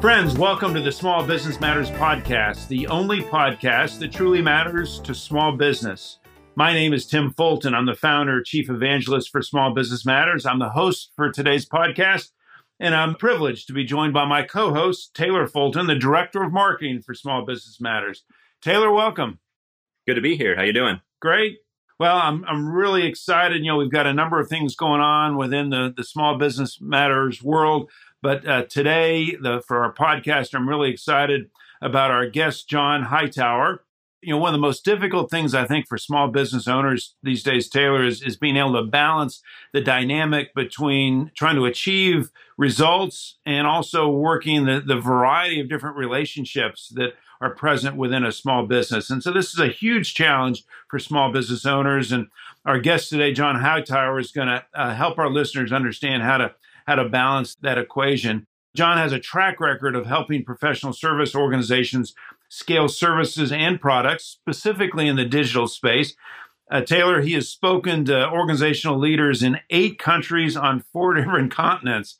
Friends, welcome to the Small Business Matters Podcast, the only podcast that truly matters to small business. My name is Tim Fulton. I'm the founder, chief evangelist for Small Business Matters. I'm the host for today's podcast, and I'm privileged to be joined by my co-host, Taylor Fulton, the director of marketing for Small Business Matters. Taylor, welcome. Good to be here. How you doing? Great. Well, I'm I'm really excited. You know, we've got a number of things going on within the the small business matters world. But uh, today, the, for our podcast, I'm really excited about our guest, John Hightower. You know, one of the most difficult things I think for small business owners these days, Taylor, is, is being able to balance the dynamic between trying to achieve results and also working the, the variety of different relationships that are present within a small business. And so this is a huge challenge for small business owners. And our guest today, John Hightower, is going to uh, help our listeners understand how to how to balance that equation. John has a track record of helping professional service organizations scale services and products, specifically in the digital space. Uh, Taylor, he has spoken to organizational leaders in eight countries on four different continents.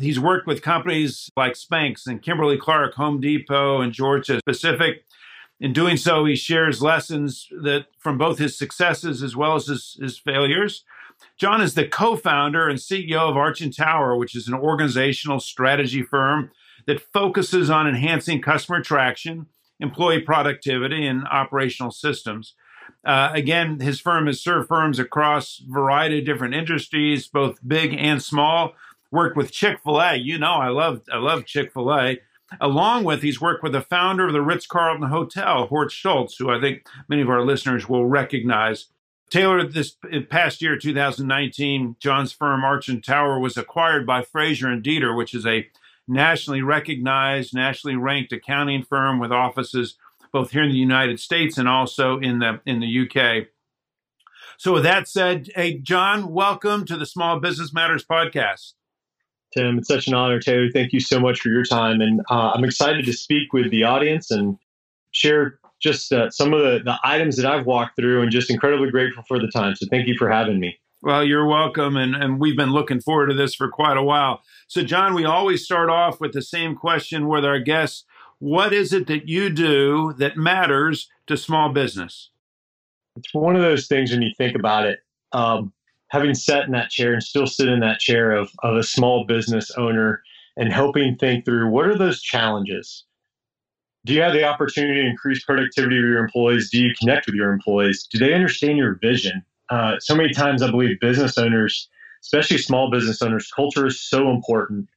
He's worked with companies like Spanx and Kimberly Clark, Home Depot, and Georgia Pacific. In doing so, he shares lessons that from both his successes as well as his, his failures. John is the co founder and CEO of Arch and Tower, which is an organizational strategy firm that focuses on enhancing customer traction, employee productivity, and operational systems. Uh, again, his firm has served firms across a variety of different industries, both big and small. Worked with Chick Fil A. You know, I love I love Chick Fil A. Along with, he's worked with the founder of the Ritz Carlton Hotel, Horst Schulze, who I think many of our listeners will recognize. Taylor, this past year, 2019, John's firm Arch and Tower was acquired by Frazier and Deeter, which is a nationally recognized, nationally ranked accounting firm with offices both here in the United States and also in the in the UK. So, with that said, hey, John, welcome to the Small Business Matters podcast. Tim, it's such an honor, Taylor. Thank you so much for your time, and uh, I'm excited to speak with the audience and share just uh, some of the, the items that I've walked through and just incredibly grateful for the time. So thank you for having me. Well, you're welcome. And, and we've been looking forward to this for quite a while. So, John, we always start off with the same question with our guests What is it that you do that matters to small business? It's one of those things when you think about it. Um, having sat in that chair and still sit in that chair of, of a small business owner and helping think through what are those challenges? Do you have the opportunity to increase productivity of your employees? Do you connect with your employees? Do they understand your vision? Uh, so many times, I believe business owners, especially small business owners, culture is so important.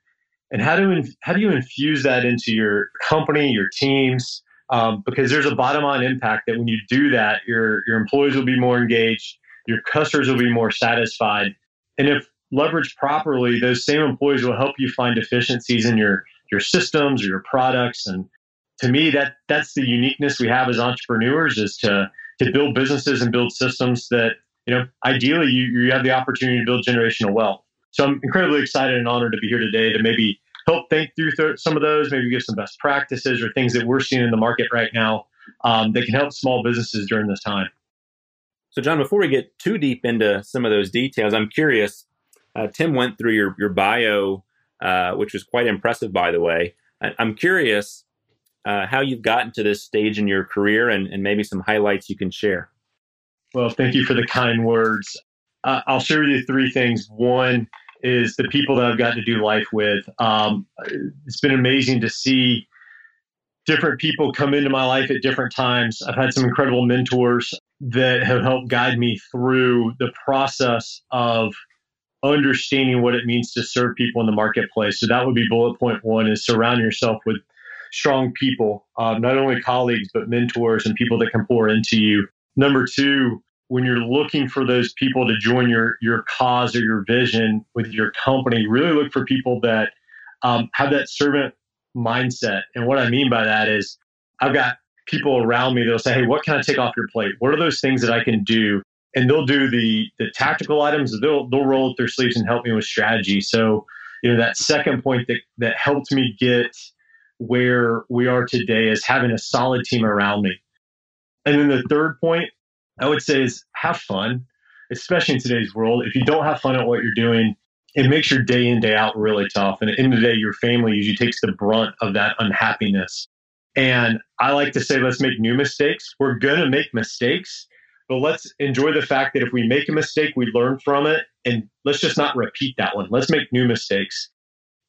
And how do how do you infuse that into your company, your teams? Um, because there's a bottom line impact that when you do that, your your employees will be more engaged, your customers will be more satisfied, and if leveraged properly, those same employees will help you find efficiencies in your your systems or your products and to me that that's the uniqueness we have as entrepreneurs is to to build businesses and build systems that you know ideally you, you have the opportunity to build generational wealth. So i'm incredibly excited and honored to be here today to maybe help think through th- some of those maybe give some best practices or things that we're seeing in the market right now um, that can help small businesses during this time. So john before we get too deep into some of those details i'm curious uh, tim went through your, your bio uh, which was quite impressive by the way. I, i'm curious uh, how you've gotten to this stage in your career and, and maybe some highlights you can share. Well, thank you for the kind words. Uh, I'll share with you three things. One is the people that I've gotten to do life with. Um, it's been amazing to see different people come into my life at different times. I've had some incredible mentors that have helped guide me through the process of understanding what it means to serve people in the marketplace. So that would be bullet point one is surround yourself with strong people, uh, not only colleagues, but mentors and people that can pour into you. Number two, when you're looking for those people to join your, your cause or your vision with your company, really look for people that um, have that servant mindset. And what I mean by that is I've got people around me that'll say, Hey, what can I take off your plate? What are those things that I can do? And they'll do the the tactical items, they'll they'll roll up their sleeves and help me with strategy. So, you know, that second point that that helped me get where we are today is having a solid team around me. And then the third point I would say is have fun, especially in today's world. If you don't have fun at what you're doing, it makes your day in, day out really tough. And at the end of the day, your family usually takes the brunt of that unhappiness. And I like to say, let's make new mistakes. We're going to make mistakes, but let's enjoy the fact that if we make a mistake, we learn from it. And let's just not repeat that one. Let's make new mistakes.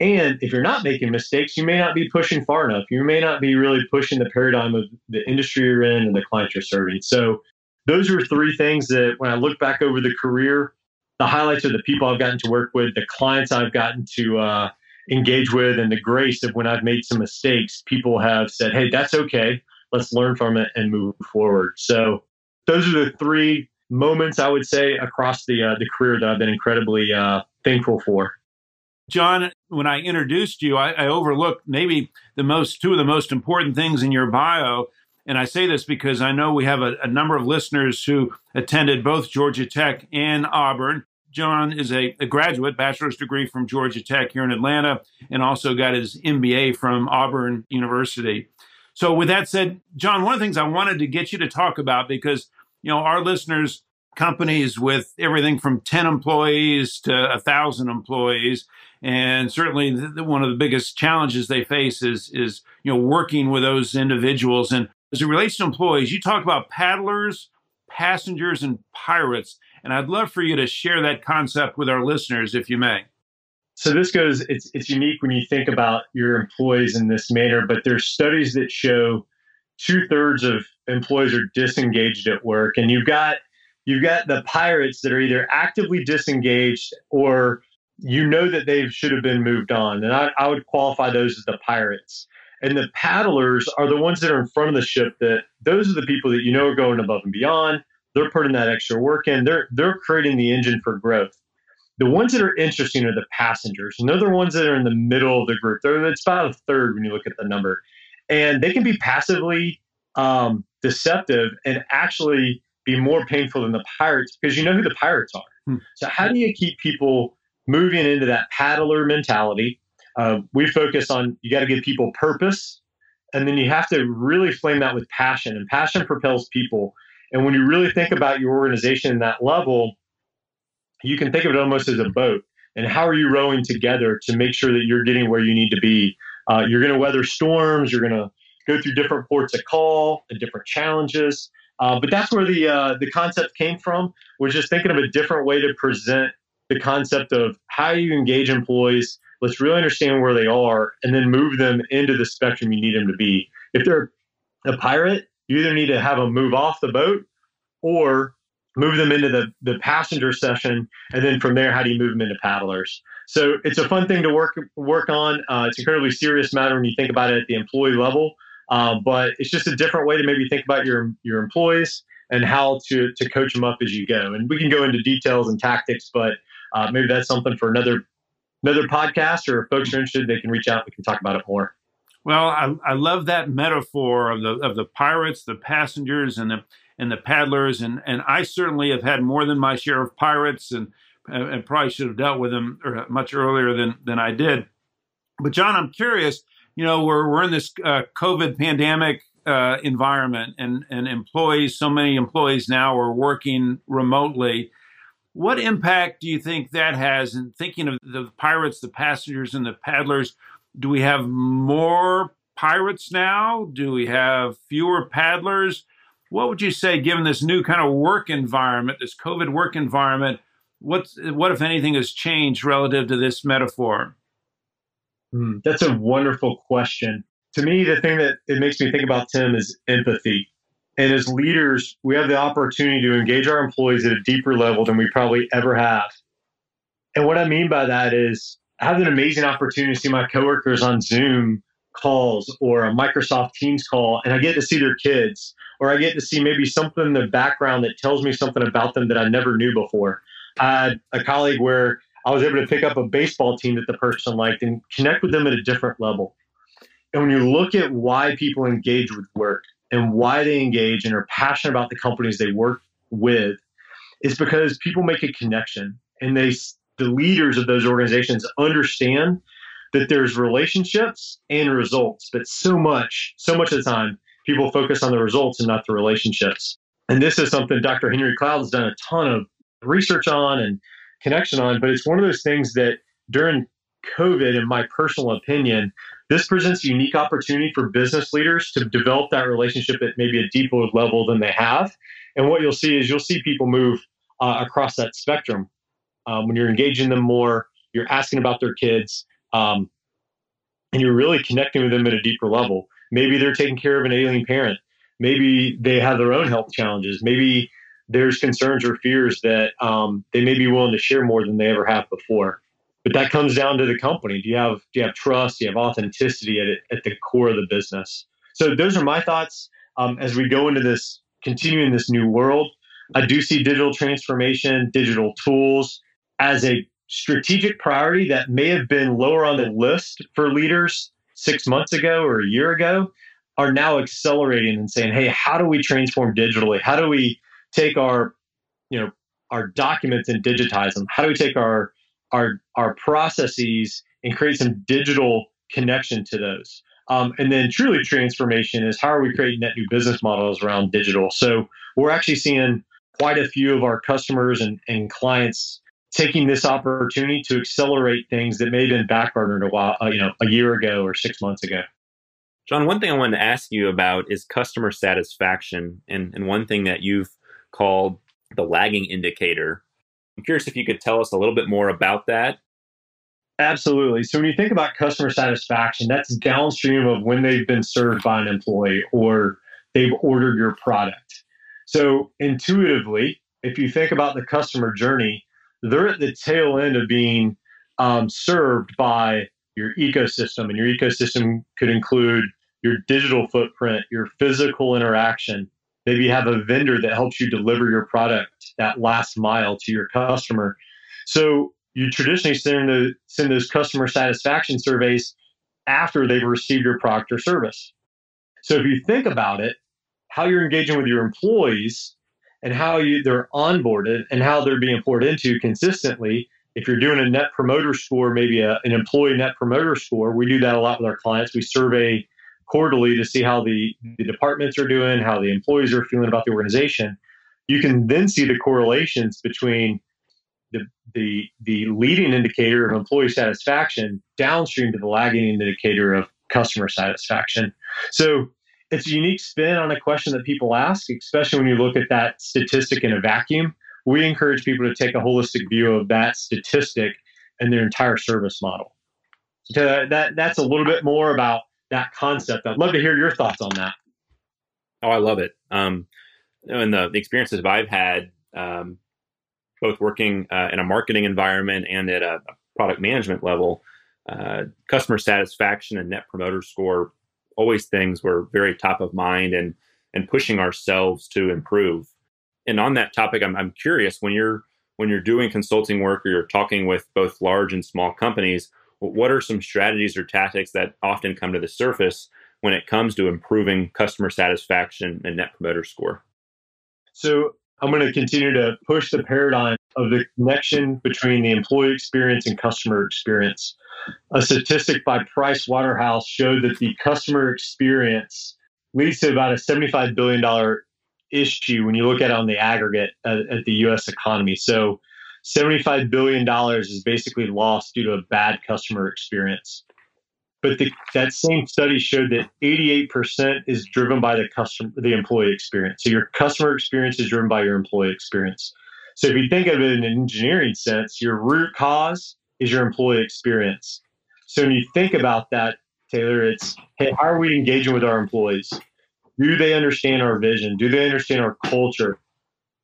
And if you're not making mistakes, you may not be pushing far enough. You may not be really pushing the paradigm of the industry you're in and the clients you're serving. So, those are three things that when I look back over the career, the highlights are the people I've gotten to work with, the clients I've gotten to uh, engage with, and the grace of when I've made some mistakes, people have said, hey, that's okay. Let's learn from it and move forward. So those are the three moments I would say across the uh, the career that I've been incredibly uh, thankful for. John, when I introduced you, I, I overlooked maybe the most two of the most important things in your bio. And I say this because I know we have a, a number of listeners who attended both Georgia Tech and Auburn. John is a, a, graduate, bachelor's degree from Georgia Tech here in Atlanta, and also got his MBA from Auburn University. So, with that said, John, one of the things I wanted to get you to talk about because you know our listeners, companies with everything from ten employees to a thousand employees, and certainly the, one of the biggest challenges they face is is you know working with those individuals. And as it relates to employees, you talk about paddlers, passengers, and pirates. And I'd love for you to share that concept with our listeners, if you may. So this goes, it's, it's unique when you think about your employees in this manner, but there's studies that show two thirds of employees are disengaged at work. And you've got, you've got the pirates that are either actively disengaged or you know that they should have been moved on. And I, I would qualify those as the pirates. And the paddlers are the ones that are in front of the ship that those are the people that you know are going above and beyond. They're putting that extra work in. They're they're creating the engine for growth. The ones that are interesting are the passengers, and they're the ones that are in the middle of the group. They're, it's about a third when you look at the number, and they can be passively um, deceptive and actually be more painful than the pirates because you know who the pirates are. Hmm. So how do you keep people moving into that paddler mentality? Uh, we focus on you got to give people purpose, and then you have to really flame that with passion, and passion propels people. And when you really think about your organization in that level, you can think of it almost as a boat. And how are you rowing together to make sure that you're getting where you need to be? Uh, you're going to weather storms. You're going to go through different ports of call and different challenges. Uh, but that's where the uh, the concept came from. We're just thinking of a different way to present the concept of how you engage employees. Let's really understand where they are, and then move them into the spectrum you need them to be. If they're a pirate, you either need to have them move off the boat or move them into the, the passenger session. And then from there, how do you move them into paddlers? So it's a fun thing to work work on. Uh, it's an incredibly serious matter when you think about it at the employee level. Uh, but it's just a different way to maybe think about your your employees and how to to coach them up as you go. And we can go into details and tactics, but uh, maybe that's something for another another podcast. Or if folks are interested, they can reach out. We can talk about it more. Well, I, I love that metaphor of the of the pirates, the passengers, and the and the paddlers, and and I certainly have had more than my share of pirates, and and probably should have dealt with them er, much earlier than than I did. But John, I'm curious. You know, we're we're in this uh, COVID pandemic uh, environment, and and employees, so many employees now are working remotely. What impact do you think that has in thinking of the pirates, the passengers, and the paddlers? do we have more pirates now? Do we have fewer paddlers? What would you say, given this new kind of work environment, this COVID work environment? What's, what, if anything, has changed relative to this metaphor? Mm, that's a wonderful question. To me, the thing that it makes me think about, Tim, is empathy. And as leaders, we have the opportunity to engage our employees at a deeper level than we probably ever have. And what I mean by that is I have an amazing opportunity to see my coworkers on Zoom calls or a Microsoft Teams call, and I get to see their kids, or I get to see maybe something in the background that tells me something about them that I never knew before. I had a colleague where I was able to pick up a baseball team that the person liked and connect with them at a different level. And when you look at why people engage with work and why they engage and are passionate about the companies they work with, it's because people make a connection and they the leaders of those organizations understand that there's relationships and results, but so much, so much of the time, people focus on the results and not the relationships. And this is something Dr. Henry Cloud has done a ton of research on and connection on, but it's one of those things that during COVID, in my personal opinion, this presents a unique opportunity for business leaders to develop that relationship at maybe a deeper level than they have. And what you'll see is you'll see people move uh, across that spectrum. Um, when you're engaging them more, you're asking about their kids, um, and you're really connecting with them at a deeper level. Maybe they're taking care of an ailing parent. Maybe they have their own health challenges. Maybe there's concerns or fears that um, they may be willing to share more than they ever have before. But that comes down to the company. Do you have do you have trust? Do you have authenticity at, at the core of the business? So those are my thoughts um, as we go into this continuing this new world. I do see digital transformation, digital tools as a strategic priority that may have been lower on the list for leaders six months ago or a year ago are now accelerating and saying, hey, how do we transform digitally? How do we take our, you know, our documents and digitize them? How do we take our our our processes and create some digital connection to those? Um, and then truly transformation is how are we creating net new business models around digital? So we're actually seeing quite a few of our customers and, and clients taking this opportunity to accelerate things that may have been backburnered a while, uh, you know, a year ago or six months ago. John, one thing I wanted to ask you about is customer satisfaction, and, and one thing that you've called the lagging indicator. I'm curious if you could tell us a little bit more about that. Absolutely. So when you think about customer satisfaction, that's downstream of when they've been served by an employee or they've ordered your product. So intuitively, if you think about the customer journey, they're at the tail end of being um, served by your ecosystem, and your ecosystem could include your digital footprint, your physical interaction. Maybe you have a vendor that helps you deliver your product that last mile to your customer. So you traditionally send, the, send those customer satisfaction surveys after they've received your product or service. So if you think about it, how you're engaging with your employees and how you, they're onboarded and how they're being poured into consistently. If you're doing a net promoter score, maybe a, an employee net promoter score, we do that a lot with our clients. We survey quarterly to see how the, the departments are doing, how the employees are feeling about the organization. You can then see the correlations between the, the, the leading indicator of employee satisfaction downstream to the lagging indicator of customer satisfaction. So it's a unique spin on a question that people ask, especially when you look at that statistic in a vacuum. We encourage people to take a holistic view of that statistic and their entire service model. So that that's a little bit more about that concept. I'd love to hear your thoughts on that. Oh, I love it. Um, and the, the experiences I've had, um, both working uh, in a marketing environment and at a, a product management level, uh, customer satisfaction and net promoter score always things were very top of mind and and pushing ourselves to improve. And on that topic, I'm, I'm curious when you're when you're doing consulting work or you're talking with both large and small companies, what are some strategies or tactics that often come to the surface when it comes to improving customer satisfaction and net promoter score? So I'm going to continue to push the paradigm of the connection between the employee experience and customer experience. A statistic by Price Waterhouse showed that the customer experience leads to about a $75 billion issue when you look at it on the aggregate at, at the US economy. So $75 billion is basically lost due to a bad customer experience. But the, that same study showed that 88% is driven by the customer, the employee experience. So your customer experience is driven by your employee experience. So if you think of it in an engineering sense, your root cause is your employee experience. So when you think about that, Taylor, it's hey, how are we engaging with our employees? Do they understand our vision? Do they understand our culture?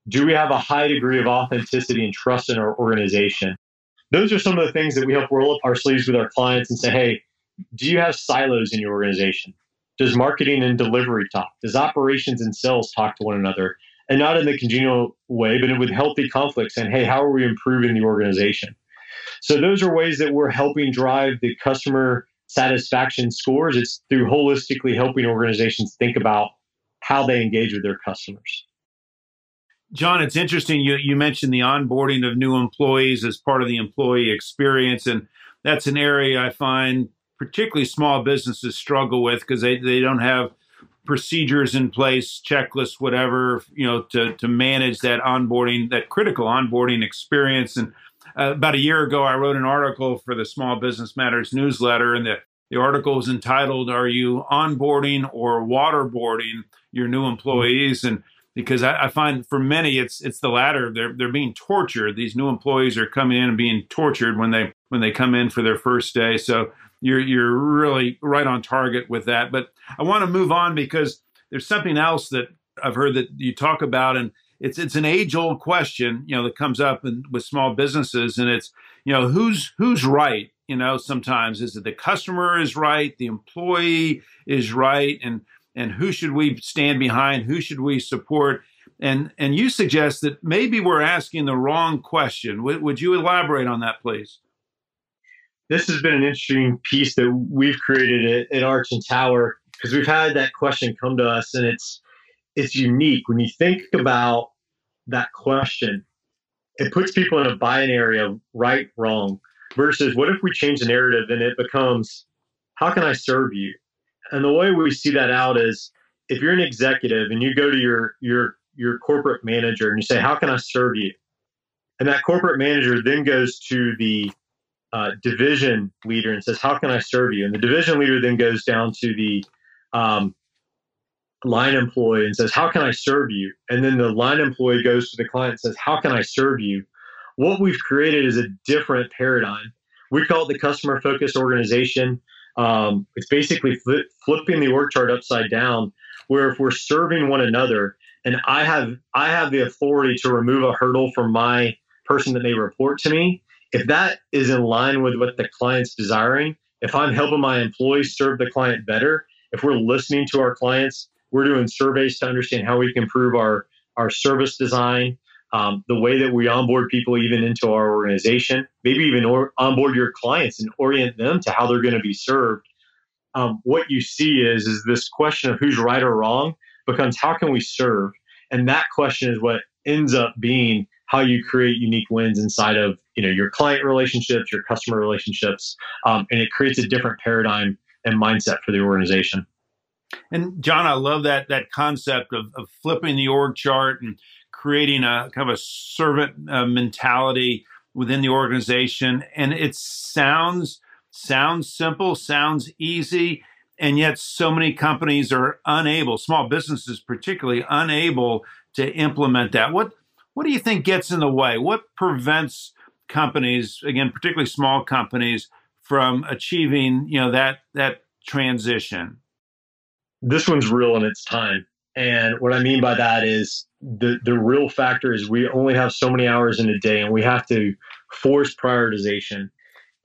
Do we have a high degree of authenticity and trust in our organization? Those are some of the things that we help roll up our sleeves with our clients and say, hey, do you have silos in your organization? Does marketing and delivery talk? Does operations and sales talk to one another? And not in the congenial way, but with healthy conflicts and hey, how are we improving the organization? So those are ways that we're helping drive the customer satisfaction scores. It's through holistically helping organizations think about how they engage with their customers. John, it's interesting. You, you mentioned the onboarding of new employees as part of the employee experience. And that's an area I find particularly small businesses struggle with because they, they don't have procedures in place, checklists, whatever, you know, to, to manage that onboarding, that critical onboarding experience. And uh, about a year ago, I wrote an article for the Small Business Matters newsletter, and the, the article was entitled, Are You Onboarding or Waterboarding Your New Employees? And because I, I, find for many it's it's the latter. They're they're being tortured. These new employees are coming in and being tortured when they when they come in for their first day. So you're you're really right on target with that. But I want to move on because there's something else that I've heard that you talk about, and it's it's an age old question, you know, that comes up in, with small businesses, and it's you know who's who's right. You know, sometimes is it the customer is right, the employee is right, and and who should we stand behind? Who should we support? And and you suggest that maybe we're asking the wrong question. W- would you elaborate on that, please? This has been an interesting piece that we've created at, at Arch and Tower because we've had that question come to us, and it's it's unique when you think about that question. It puts people in a binary of right, wrong, versus what if we change the narrative and it becomes, how can I serve you? And the way we see that out is if you're an executive and you go to your your your corporate manager and you say, "How can I serve you?" and that corporate manager then goes to the uh, division leader and says, "How can I serve you?" and the division leader then goes down to the um, line employee and says, How can I serve you? And then the line employee goes to the client and says, How can I serve you? What we've created is a different paradigm. We call it the customer focused organization. Um, it's basically flip, flipping the org chart upside down, where if we're serving one another, and I have I have the authority to remove a hurdle from my person that may report to me. If that is in line with what the client's desiring, if I'm helping my employees serve the client better, if we're listening to our clients, we're doing surveys to understand how we can improve our our service design, um, the way that we onboard people even into our organization, maybe even or, onboard your clients and orient them to how they're going to be served. Um, what you see is is this question of who's right or wrong becomes how can we serve, and that question is what ends up being how you create unique wins inside of you know your client relationships, your customer relationships, um, and it creates a different paradigm and mindset for the organization. And John, I love that that concept of, of flipping the org chart and creating a kind of a servant uh, mentality within the organization. And it sounds sounds simple, sounds easy, and yet so many companies are unable, small businesses particularly, unable to implement that. What what do you think gets in the way? What prevents companies, again, particularly small companies, from achieving you know that that transition? this one's real in its time. And what I mean by that is the the real factor is we only have so many hours in a day, and we have to force prioritization.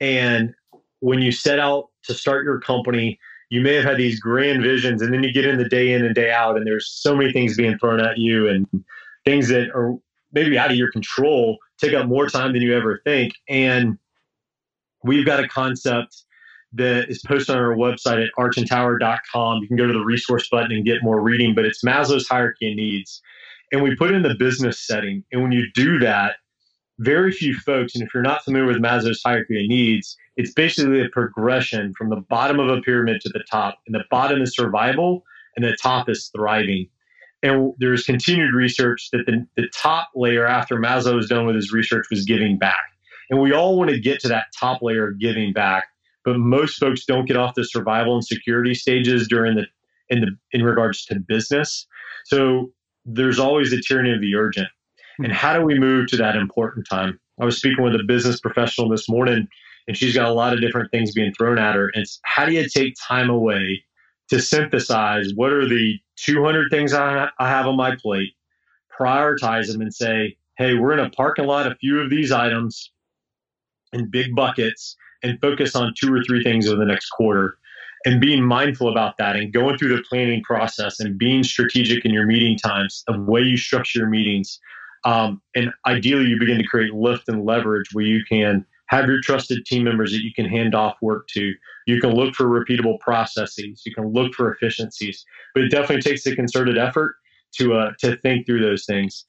And when you set out to start your company, you may have had these grand visions, and then you get in the day in and day out, and there's so many things being thrown at you, and things that are maybe out of your control take up more time than you ever think. And we've got a concept that is posted on our website at archandtower.com. You can go to the resource button and get more reading, but it's Maslow's hierarchy of needs. And we put in the business setting. And when you do that, very few folks, and if you're not familiar with Maslow's hierarchy of needs, it's basically a progression from the bottom of a pyramid to the top. And the bottom is survival, and the top is thriving. And there's continued research that the, the top layer after Maslow was done with his research was giving back. And we all want to get to that top layer of giving back but most folks don't get off the survival and security stages during the in the in regards to business. So there's always a tyranny of the urgent. And hmm. how do we move to that important time? I was speaking with a business professional this morning, and she's got a lot of different things being thrown at her. And it's how do you take time away to synthesize what are the 200 things I, I have on my plate, prioritize them, and say, hey, we're in a parking lot, a few of these items in big buckets, and focus on two or three things over the next quarter and being mindful about that and going through the planning process and being strategic in your meeting times, the way you structure your meetings. Um, and ideally, you begin to create lift and leverage where you can have your trusted team members that you can hand off work to. You can look for repeatable processes. You can look for efficiencies. But it definitely takes a concerted effort to uh, to think through those things.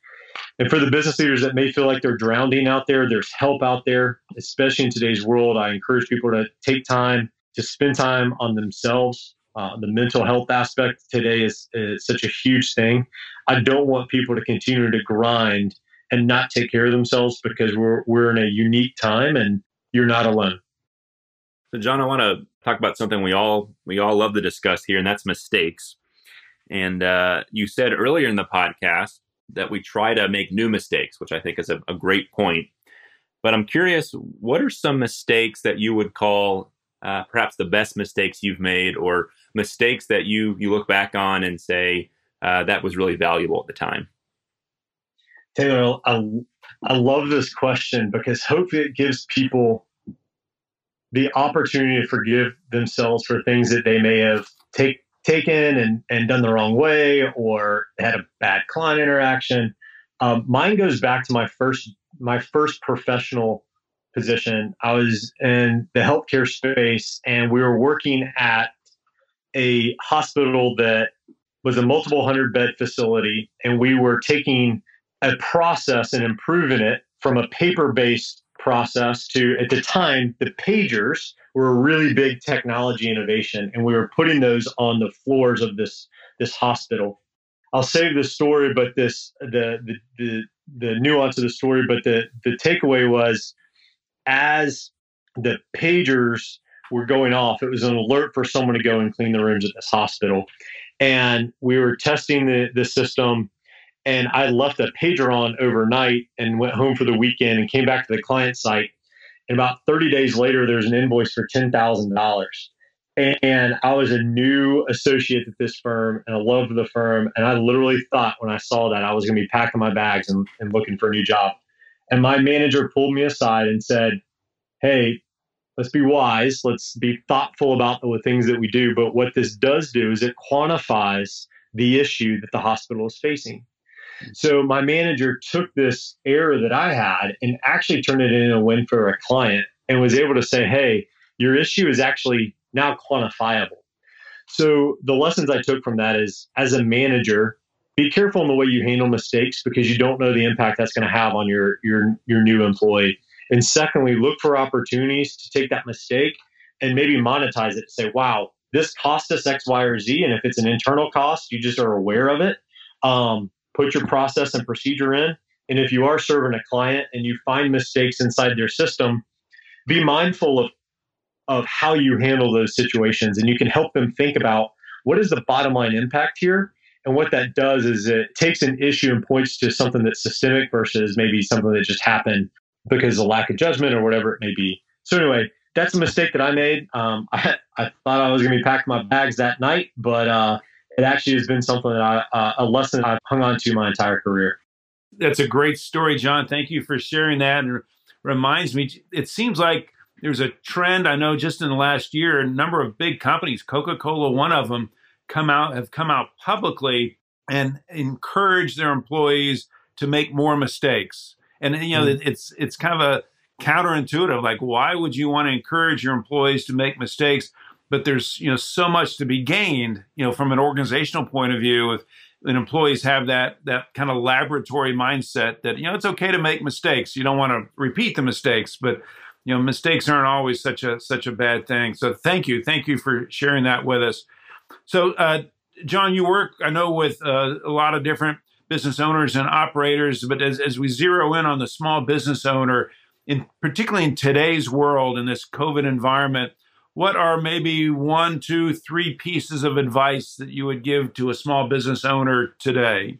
And for the business leaders that may feel like they're drowning out there, there's help out there, especially in today's world. I encourage people to take time to spend time on themselves. Uh, the mental health aspect today is, is such a huge thing. I don't want people to continue to grind and not take care of themselves because we're we're in a unique time and you're not alone. So John, I want to talk about something we all we all love to discuss here, and that's mistakes. And uh, you said earlier in the podcast that we try to make new mistakes, which I think is a, a great point. But I'm curious, what are some mistakes that you would call uh, perhaps the best mistakes you've made, or mistakes that you you look back on and say uh, that was really valuable at the time? Taylor, I, I love this question because hopefully it gives people the opportunity to forgive themselves for things that they may have take, taken and, and done the wrong way or had a bad client interaction. Um, mine goes back to my first my first professional position. I was in the healthcare space and we were working at a hospital that was a multiple hundred bed facility and we were taking a process and improving it from a paper based process to at the time the pagers were a really big technology innovation and we were putting those on the floors of this this hospital i'll save the story but this the the the, the nuance of the story but the the takeaway was as the pagers were going off it was an alert for someone to go and clean the rooms at this hospital and we were testing the, the system and I left a pager on overnight and went home for the weekend and came back to the client site. And about 30 days later, there's an invoice for $10,000. And I was a new associate at this firm and I loved the firm. And I literally thought when I saw that I was going to be packing my bags and, and looking for a new job. And my manager pulled me aside and said, Hey, let's be wise. Let's be thoughtful about the things that we do. But what this does do is it quantifies the issue that the hospital is facing. So my manager took this error that I had and actually turned it into a win for a client and was able to say, hey, your issue is actually now quantifiable. So the lessons I took from that is as a manager, be careful in the way you handle mistakes because you don't know the impact that's going to have on your your your new employee. And secondly, look for opportunities to take that mistake and maybe monetize it. To say, wow, this cost us X, Y, or Z. And if it's an internal cost, you just are aware of it. Um, put your process and procedure in. And if you are serving a client and you find mistakes inside their system, be mindful of, of how you handle those situations. And you can help them think about what is the bottom line impact here. And what that does is it takes an issue and points to something that's systemic versus maybe something that just happened because of lack of judgment or whatever it may be. So, anyway, that's a mistake that I made. Um, I, I thought I was going to be packing my bags that night, but uh, it actually has been something that I, uh, a lesson I've hung on to my entire career. That's a great story, John. Thank you for sharing that. And reminds me, it seems like there's a trend. I know just in the last year, a number of big companies, Coca-Cola, one of them, come out have come out publicly and encourage their employees to make more mistakes. And you know, mm-hmm. it's it's kind of a counterintuitive. Like, why would you want to encourage your employees to make mistakes? but there's you know so much to be gained you know from an organizational point of view if and employees have that that kind of laboratory mindset that you know it's okay to make mistakes you don't want to repeat the mistakes but you know mistakes aren't always such a such a bad thing so thank you thank you for sharing that with us so uh, john you work i know with uh, a lot of different business owners and operators but as, as we zero in on the small business owner in particularly in today's world in this covid environment what are maybe one, two, three pieces of advice that you would give to a small business owner today?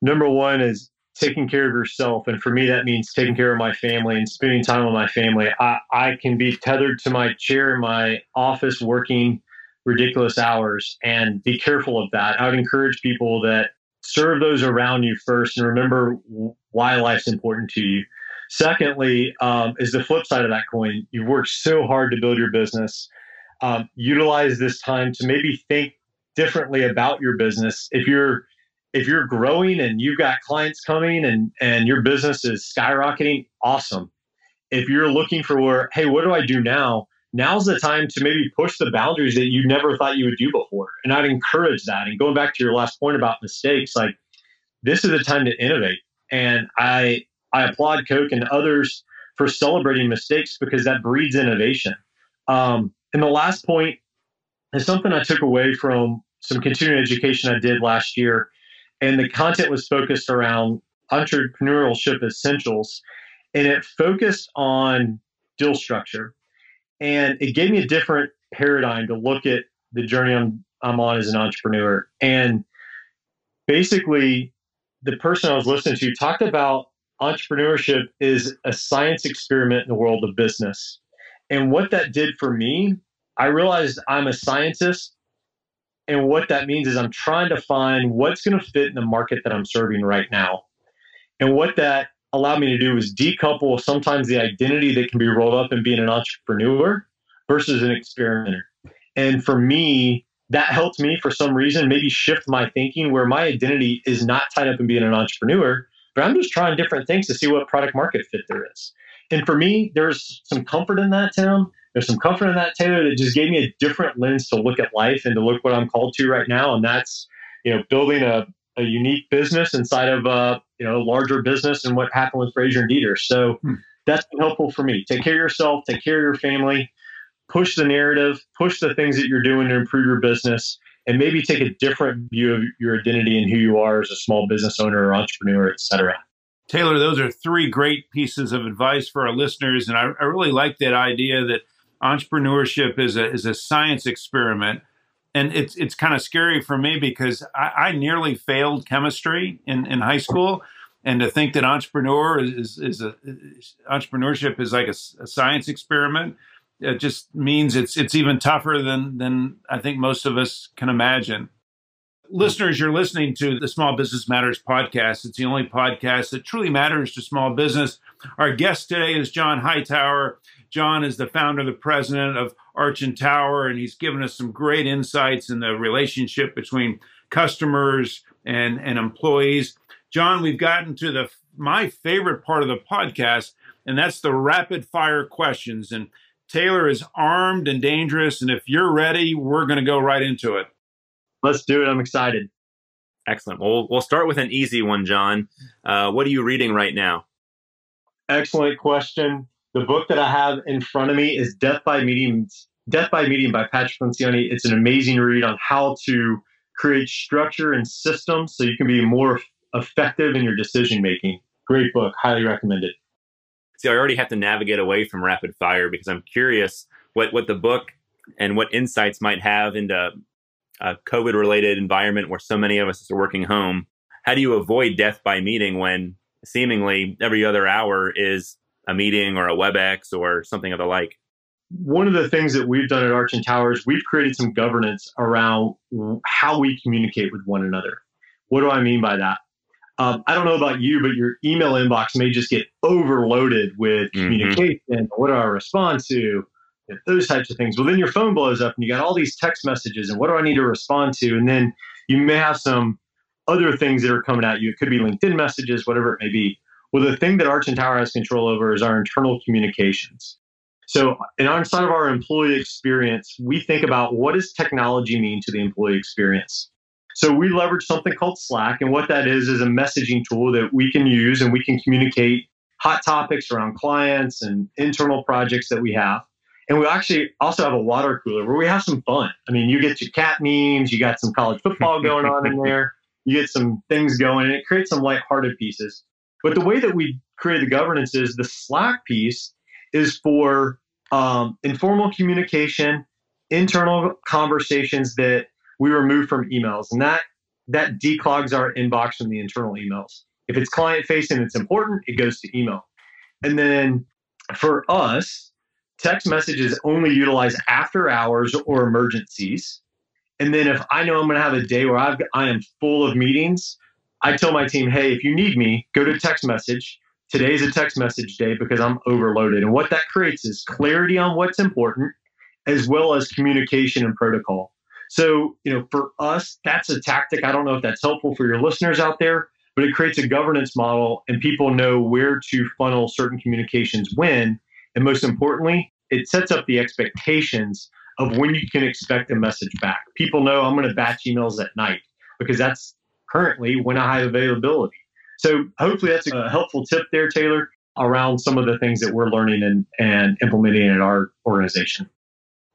Number one is taking care of yourself. And for me, that means taking care of my family and spending time with my family. I, I can be tethered to my chair in my office working ridiculous hours and be careful of that. I would encourage people that serve those around you first and remember why life's important to you. Secondly, um, is the flip side of that coin. You've worked so hard to build your business. Um, utilize this time to maybe think differently about your business. If you're if you're growing and you've got clients coming and and your business is skyrocketing, awesome. If you're looking for where, hey, what do I do now? Now's the time to maybe push the boundaries that you never thought you would do before. And I'd encourage that. And going back to your last point about mistakes, like this is the time to innovate. And I I applaud Coke and others for celebrating mistakes because that breeds innovation. Um, and the last point is something I took away from some continuing education I did last year. And the content was focused around Entrepreneurship Essentials, and it focused on deal structure. And it gave me a different paradigm to look at the journey I'm, I'm on as an entrepreneur. And basically, the person I was listening to talked about entrepreneurship is a science experiment in the world of business. And what that did for me, I realized I'm a scientist. And what that means is I'm trying to find what's going to fit in the market that I'm serving right now. And what that allowed me to do was decouple sometimes the identity that can be rolled up in being an entrepreneur versus an experimenter. And for me, that helped me for some reason maybe shift my thinking where my identity is not tied up in being an entrepreneur, but I'm just trying different things to see what product market fit there is. And for me, there's some comfort in that, Tim. There's some comfort in that, Taylor, that just gave me a different lens to look at life and to look what I'm called to right now. And that's, you know, building a, a unique business inside of a, you know, larger business and what happened with Frazier and Deeter. So hmm. that's been helpful for me. Take care of yourself, take care of your family, push the narrative, push the things that you're doing to improve your business, and maybe take a different view of your identity and who you are as a small business owner or entrepreneur, et cetera. Taylor, those are three great pieces of advice for our listeners. And I, I really like that idea that entrepreneurship is a, is a science experiment. And it's, it's kind of scary for me because I, I nearly failed chemistry in, in high school. And to think that entrepreneur is, is a is, entrepreneurship is like a, a science experiment it just means it's it's even tougher than than I think most of us can imagine. Listeners, you're listening to the Small Business Matters podcast. It's the only podcast that truly matters to small business. Our guest today is John Hightower. John is the founder, the president of Arch and Tower, and he's given us some great insights in the relationship between customers and, and employees. John, we've gotten to the my favorite part of the podcast, and that's the rapid fire questions. And Taylor is armed and dangerous. And if you're ready, we're going to go right into it. Let's do it. I'm excited. Excellent. Well, we'll start with an easy one, John. Uh, what are you reading right now? Excellent question. The book that I have in front of me is Death by Meeting, Death by Meeting by Patrick Lencioni. It's an amazing read on how to create structure and systems so you can be more effective in your decision making. Great book. Highly recommended see, I already have to navigate away from rapid fire because I'm curious what what the book and what insights might have into a COVID related environment where so many of us are working home. How do you avoid death by meeting when seemingly every other hour is a meeting or a WebEx or something of the like? One of the things that we've done at Arch and Towers, we've created some governance around how we communicate with one another. What do I mean by that? Um, I don't know about you, but your email inbox may just get overloaded with mm-hmm. communication. What do I respond to? Those types of things. Well, then your phone blows up and you got all these text messages, and what do I need to respond to? And then you may have some other things that are coming at you. It could be LinkedIn messages, whatever it may be. Well, the thing that Arch and Tower has control over is our internal communications. So, inside of our employee experience, we think about what does technology mean to the employee experience. So we leverage something called Slack, and what that is is a messaging tool that we can use and we can communicate hot topics around clients and internal projects that we have. And we actually also have a water cooler where we have some fun. I mean, you get your cat memes, you got some college football going on in there, you get some things going, and it creates some lighthearted pieces. But the way that we create the governance is the Slack piece is for um, informal communication, internal conversations that we remove from emails, and that that declogs our inbox from the internal emails. If it's client facing, it's important, it goes to email. And then for us, text messages only utilize after hours or emergencies. And then if I know I'm going to have a day where I've, I am full of meetings, I tell my team, hey, if you need me, go to text message. Today's a text message day because I'm overloaded. And what that creates is clarity on what's important as well as communication and protocol. So, you know, for us, that's a tactic. I don't know if that's helpful for your listeners out there, but it creates a governance model and people know where to funnel certain communications when. And most importantly, it sets up the expectations of when you can expect a message back. People know I'm going to batch emails at night because that's currently when I have availability. So hopefully that's a uh, helpful tip there, Taylor, around some of the things that we're learning and, and implementing in our organization.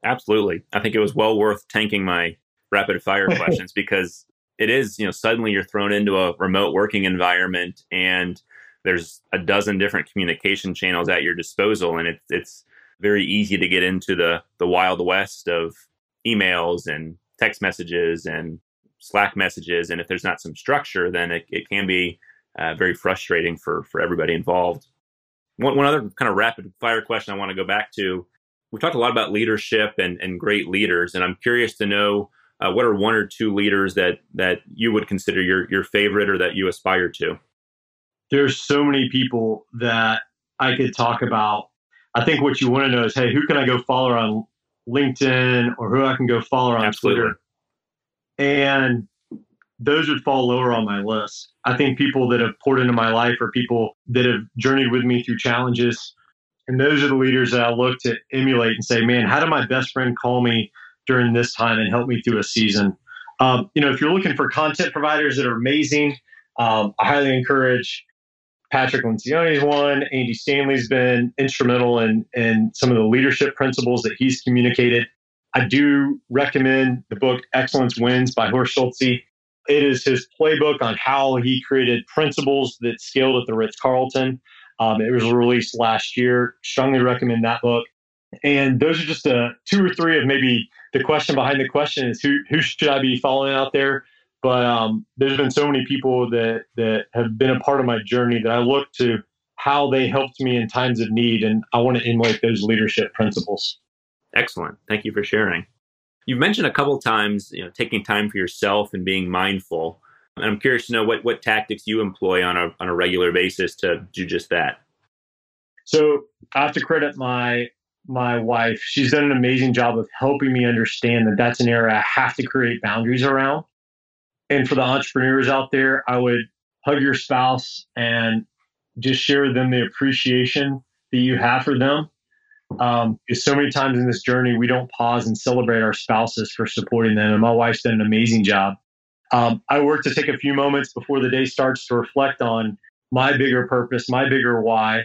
Absolutely. I think it was well worth tanking my rapid fire questions because it is, you know, suddenly you're thrown into a remote working environment and there's a dozen different communication channels at your disposal and it's it's very easy to get into the the wild west of emails and text messages and Slack messages. And if there's not some structure, then it, it can be uh, very frustrating for for everybody involved. One, one other kind of rapid fire question I want to go back to. We've talked a lot about leadership and, and great leaders, and I'm curious to know uh, what are one or two leaders that that you would consider your your favorite or that you aspire to. There's so many people that I could talk about. I think what you want to know is, hey, who can I go follow on LinkedIn or who I can go follow on Absolutely. Twitter? And those would fall lower on my list. I think people that have poured into my life are people that have journeyed with me through challenges. And those are the leaders that I look to emulate and say, man, how did my best friend call me during this time and help me through a season? Um, you know, if you're looking for content providers that are amazing, um, I highly encourage Patrick Lencioni's one. Andy Stanley's been instrumental in, in some of the leadership principles that he's communicated. I do recommend the book Excellence Wins by Horst Schulze. It is his playbook on how he created principles that scaled at the Ritz Carlton. Um, it was released last year. Strongly recommend that book. And those are just uh, two or three of maybe the question behind the question is who who should I be following out there? But um, there's been so many people that that have been a part of my journey that I look to how they helped me in times of need, and I want to emulate those leadership principles. Excellent. Thank you for sharing. You've mentioned a couple times, you know, taking time for yourself and being mindful. And I'm curious to know what what tactics you employ on a on a regular basis to do just that. So I have to credit my my wife. She's done an amazing job of helping me understand that that's an area I have to create boundaries around. And for the entrepreneurs out there, I would hug your spouse and just share them the appreciation that you have for them um, so many times in this journey, we don't pause and celebrate our spouses for supporting them. And my wife's done an amazing job. Um, I work to take a few moments before the day starts to reflect on my bigger purpose, my bigger why,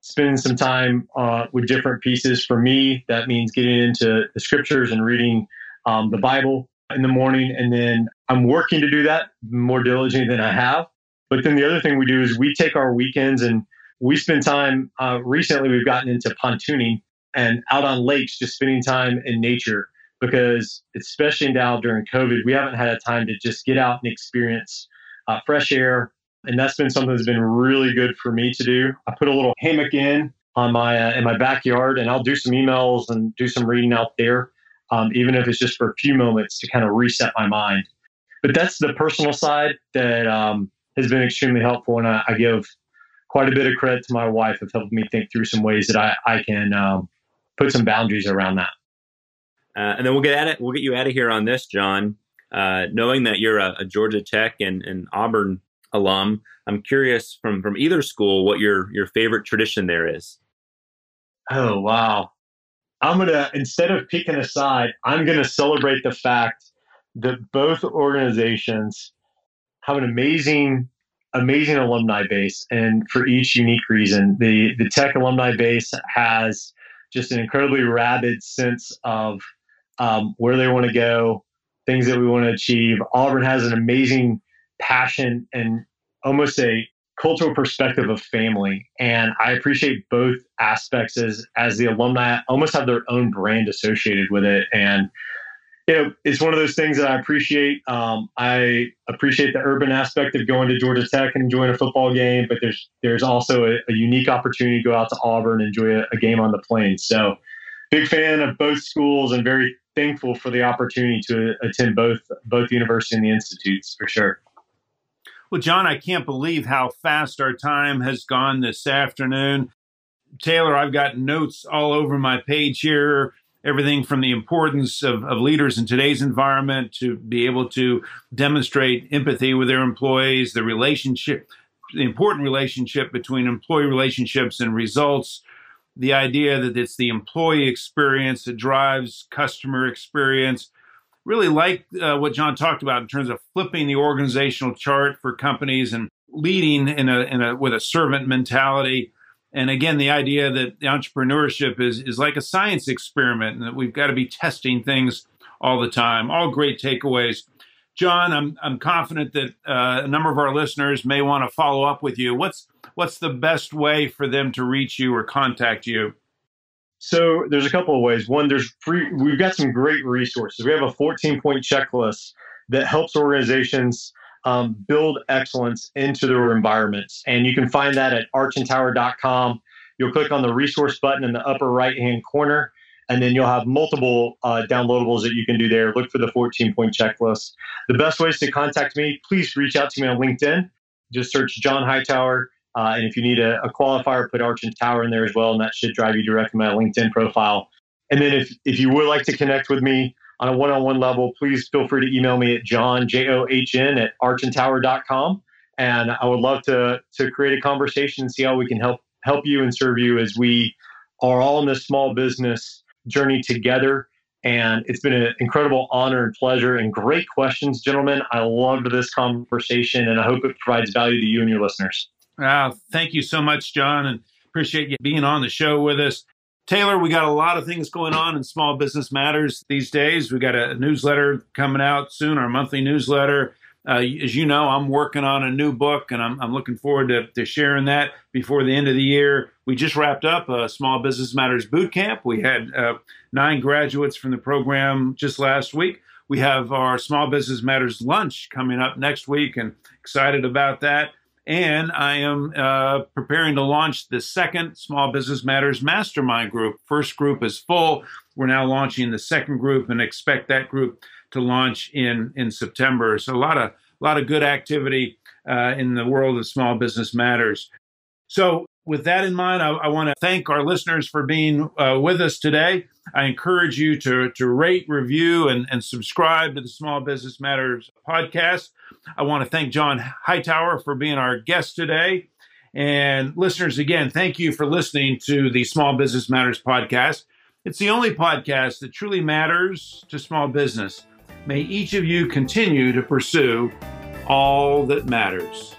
spending some time uh, with different pieces. For me, that means getting into the scriptures and reading um, the Bible in the morning. And then I'm working to do that more diligently than I have. But then the other thing we do is we take our weekends and we spend time uh, recently we've gotten into pontooning and out on lakes just spending time in nature because especially now during covid we haven't had a time to just get out and experience uh, fresh air. And that's been something that's been really good for me to do. I put a little hammock in on my uh, in my backyard and i'll do some emails and do some reading out there um, even if it's just for a few moments to kind of reset my mind. But that's the personal side that um, has been extremely helpful and I, I give quite a bit of credit to my wife of helping me think through some ways that I, I can um, put some boundaries around that. Uh, and then we'll get at it. We'll get you out of here on this, John. Uh, knowing that you're a, a Georgia Tech and, and, Auburn alum, I'm curious from from either school what your your favorite tradition there is. Oh wow! I'm gonna instead of picking a side, I'm gonna celebrate the fact that both organizations have an amazing amazing alumni base, and for each unique reason. The the Tech alumni base has just an incredibly rabid sense of um, where they want to go, things that we want to achieve. Auburn has an amazing passion and almost a cultural perspective of family, and I appreciate both aspects as as the alumni almost have their own brand associated with it, and you know, it's one of those things that I appreciate. Um, I appreciate the urban aspect of going to Georgia Tech and enjoying a football game, but there's there's also a, a unique opportunity to go out to Auburn and enjoy a, a, game on the plains. So, big fan of both schools and very thankful for the opportunity to attend both both the university and the institutes for sure. Well, John, I can't believe how fast our time has gone this afternoon. Taylor, I've got notes all over my page here everything from the importance of, of leaders in today's environment to be able to demonstrate empathy with their employees, the relationship, the important relationship between employee relationships and results, the idea that it's the employee experience that drives customer experience. Really like uh, what John talked about in terms of flipping the organizational chart for companies and leading in a, in a with a servant mentality and again the idea that entrepreneurship is is like a science experiment and that we've got to be testing things all the time all great takeaways John, I'm I'm confident that uh, a number of our listeners may want to follow up with you. What's what's the best way for them to reach you or contact you? So there's a couple of ways. One, there's free. We've got some great resources. We have a 14 point checklist that helps organizations um, build excellence into their environments, and you can find that at archandtower.com. You'll click on the resource button in the upper right hand corner and then you'll have multiple uh, downloadables that you can do there. Look for the 14 point checklist. The best ways to contact me, please reach out to me on LinkedIn. Just search John Hightower. Uh, and if you need a, a, qualifier, put Arch and Tower in there as well, and that should drive you directly to my LinkedIn profile. And then if, if you would like to connect with me on a one on one level, please feel free to email me at john, J O H N, at archandtower.com. And I would love to, to create a conversation and see how we can help help you and serve you as we are all in this small business journey together. And it's been an incredible honor and pleasure and great questions, gentlemen. I loved this conversation and I hope it provides value to you and your listeners. Uh, thank you so much, John, and appreciate you being on the show with us. Taylor, we got a lot of things going on in Small Business Matters these days. We got a newsletter coming out soon, our monthly newsletter. Uh, as you know, I'm working on a new book, and I'm, I'm looking forward to, to, sharing that before the end of the year. We just wrapped up a Small Business Matters boot camp. We had uh, nine graduates from the program just last week. We have our Small Business Matters lunch coming up next week, and excited about that. And I am uh, preparing to launch the second Small Business Matters Mastermind group. First group is full. We're now launching the second group, and expect that group to launch in in September. So a lot of a lot of good activity uh, in the world of small business matters. So with that in mind, I, I want to thank our listeners for being uh, with us today. I encourage you to, to rate, review, and, and subscribe to the Small Business Matters podcast. I want to thank John Hightower for being our guest today. And listeners, again, thank you for listening to the Small Business Matters podcast. It's the only podcast that truly matters to small business. May each of you continue to pursue all that matters.